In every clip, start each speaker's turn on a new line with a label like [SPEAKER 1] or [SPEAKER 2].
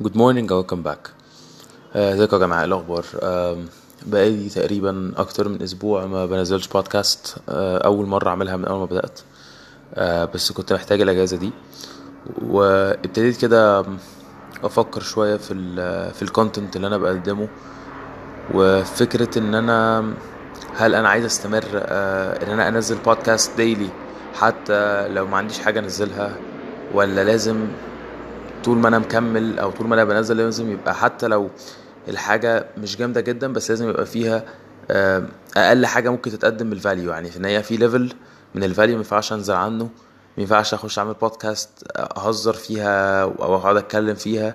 [SPEAKER 1] good morning welcome back ازيكم يا جماعة؟ إيه الأخبار؟ آم، بقالي تقريبا أكتر من أسبوع ما بنزلش بودكاست آه، أول مرة أعملها من أول ما بدأت. آه، بس كنت محتاج الأجازة دي. وابتديت كده أفكر شوية في ال في ال content اللي أنا بقدمه. وفكرة إن أنا هل أنا عايز أستمر آه، إن أنا أنزل بودكاست daily حتى لو ما عنديش حاجة أنزلها ولا لازم طول ما أنا مكمل أو طول ما أنا بنزل لازم يبقى حتى لو الحاجة مش جامدة جدا بس لازم يبقى فيها آه، أقل حاجة ممكن تتقدم بال value يعني في ان هي في level من ال value ما ينفعش انزل عنه ما ينفعش اخش اعمل بودكاست اهزر فيها أو اقعد اتكلم فيها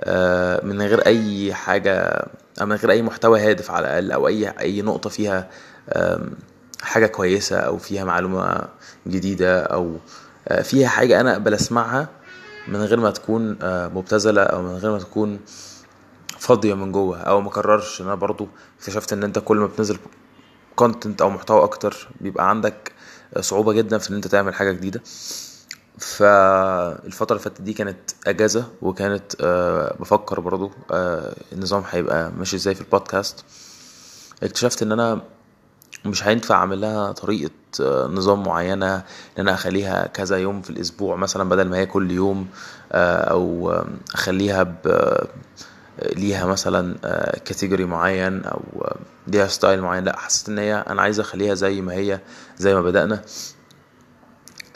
[SPEAKER 1] آه، من غير أي حاجة أو من غير أي محتوى هادف على الأقل أو أي أي نقطة فيها حاجة كويسة أو فيها معلومة جديدة أو آه، فيها حاجة أنا اقبل اسمعها من غير ما تكون آه، مبتذلة أو من غير ما تكون فاضية من جوه. أو ما كررش. أنا برضو اكتشفت إن أنت كل ما بتنزل كونتنت أو محتوى أكتر بيبقى عندك صعوبة جدا في إن أنت تعمل حاجة جديدة. فالفترة اللي فاتت دي كانت أجازة وكانت آه، بفكر برضو آه، النظام هيبقى ماشي إزاي في البودكاست. اكتشفت إن أنا مش هينفع أعمل لها طريقة آه، نظام معينة إن أنا أخليها كذا يوم في الأسبوع مثلا بدل ما هي كل يوم آه، أو آه، أخليها ب ليها مثلا category معين أو ليها style معين. لأ حسيت إن هي أنا عايز أخليها زي ما هي زي ما بدأنا.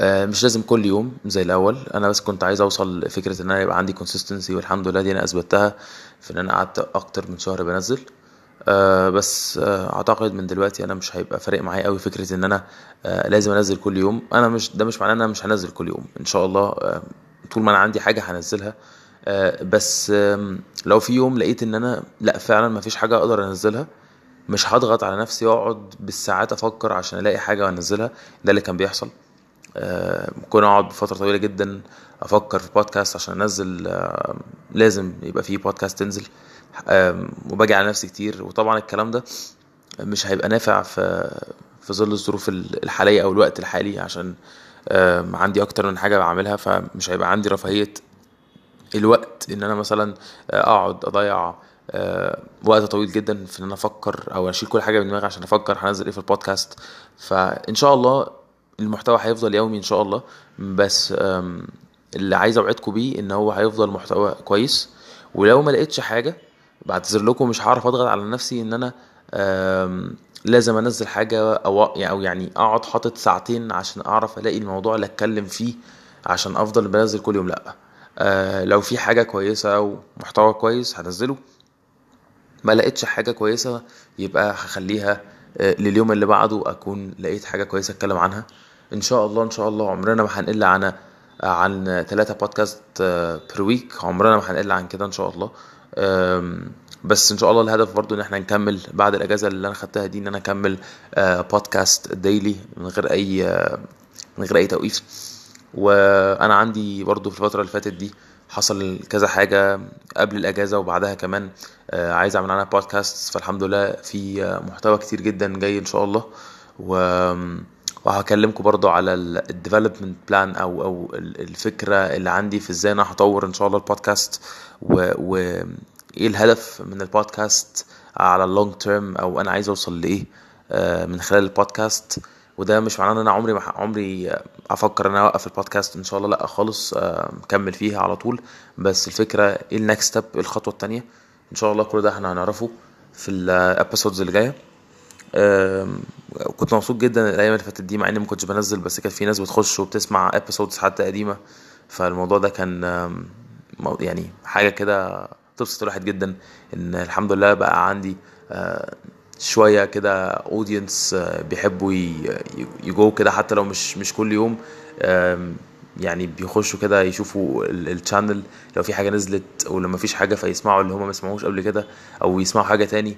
[SPEAKER 1] آه، مش لازم كل يوم زي الأول. أنا بس كنت عايز أوصل لفكرة إن أنا يبقى عندي consistency والحمد لله دي أنا أثبتها في إن أنا قعدت أكتر من شهر بنزل. آه، بس آه، اعتقد من دلوقتي أنا مش هيبقى فارق معايا قوي فكرة ان أنا آه، لازم انزل كل يوم. أنا مش ده مش معناه ان أنا مش هنزل كل يوم. ان شاء الله آه، طول ما أنا عندي حاجة هنزلها. آه، بس آم، لو في يوم لقيت ان أنا لا فعلا ما فيش حاجة أقدر انزلها مش هضغط على نفسي واقعد بالساعات أفكر عشان الاقي حاجة وانزلها. ده اللي كان بيحصل. آه، ممكن اقعد بفترة طويلة جدا أفكر في بودكاست عشان انزل آه، لازم يبقى فيه بودكاست تنزل. آم، وباجي على نفسي كتير. وطبعا الكلام ده مش هيبقى نافع في في ظل الظروف الحالية أو الوقت الحالي عشان عندي أكتر من حاجة بعملها فمش هيبقى عندي رفاهية الوقت إن أنا مثلا أقعد أضيع آه، وقت طويل جدا في إن أنا أفكر أو أشيل كل حاجة من دماغي عشان أفكر هنزل إيه في البودكاست. فإن شاء الله المحتوى هيفضل يومي إن شاء الله. بس اللي عايز اوعدكم بيه إن هو هيفضل محتوى كويس. ولو ما لقيتش حاجة بعتذر لكم مش هعرف اضغط على نفسي ان أنا لازم انزل حاجة أو يعني أو يعني أقعد حاطط ساعتين عشان أعرف ألاقي الموضوع اللي أتكلم فيه عشان أفضل بنزل كل يوم لأ. آه لو في حاجة كويسة أو محتوى كويس هنزله. ما لقيتش حاجة كويسة يبقى هخليها آه، لليوم اللي بعده أكون لقيت حاجة كويسة أتكلم عنها. إن شاء الله إن شاء الله عمرنا ما هنقل عن عن ثلاثة podcast per week عمرنا ما هنقل عن كده إن شاء الله. بس إن شاء الله الهدف برضو إن إحنا نكمل بعد الأجازة اللي أنا خدتها دي إن أنا أكمل آه، podcast daily من غير أي آه، من غير أي توقيف وأنا عندي برضو في الفترة اللي فاتت دي حصل كذا حاجة قبل الأجازة وبعدها كمان آه، عايز أعمل عنها بودكاست فالحمد لله في آه، محتوى كتير جدا جاي إن شاء الله. و وهكلمكم برضو على ال development plan أو أو ال- الفكرة اللي عندي في إزاي أنا هطور إن شاء الله البودكاست و, و إيه الهدف من البودكاست على ال long term أو أنا عايز أوصل لإيه آه، من خلال البودكاست. وده مش معناه إن أنا عمري ما عمري آه، أفكر إن أنا أوقف البودكاست إن شاء الله لأ خالص آه، مكمل فيها على طول. بس الفكرة إيه ال next step الخطوة التانية؟ إن شاء الله كل ده إحنا هنعرفه في ال episodes اللي جاية. كنت مبسوط جدا الأيام اللي فاتت دي مع إني ما كنتش بنزل بس كان في ناس بتخش وبتسمع episodes حتى قديمة. فالموضوع ده كان يعني حاجة كده تبسط الواحد جدا إن الحمد لله بقى عندي آه، شوية كده audience بيحبوا يجو كده حتى لو مش مش كل يوم يعني بيخشوا كده يشوفوا الشانل لو في حاجة نزلت ولما مفيش حاجة فيسمعوا اللي هم ما سمعوش قبل كده أو يسمعوا حاجة تاني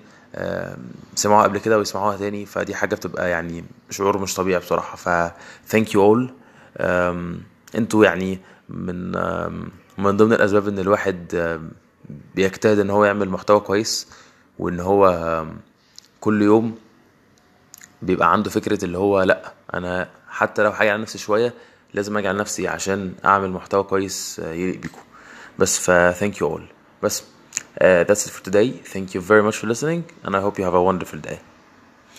[SPEAKER 1] سمعوها قبل كده ويسمعوها تاني فدي حاجة بتبقى يعني شعور مش طبيعي بصراحة. ف you all. آم، أنتوا يعني من من ضمن الأسباب إن الواحد بيجتهد إن هو يعمل محتوى كويس وإن هو كل يوم بيبقى عنده فكرة اللي هو لأ أنا حتى لو حاجة على نفسي شوية لازم أجي على نفسي عشان أعمل محتوى كويس آه، يليق بيكم. بس ف thank you all. بس uh, that's it for today. Thank you very much for listening and I hope you have a wonderful day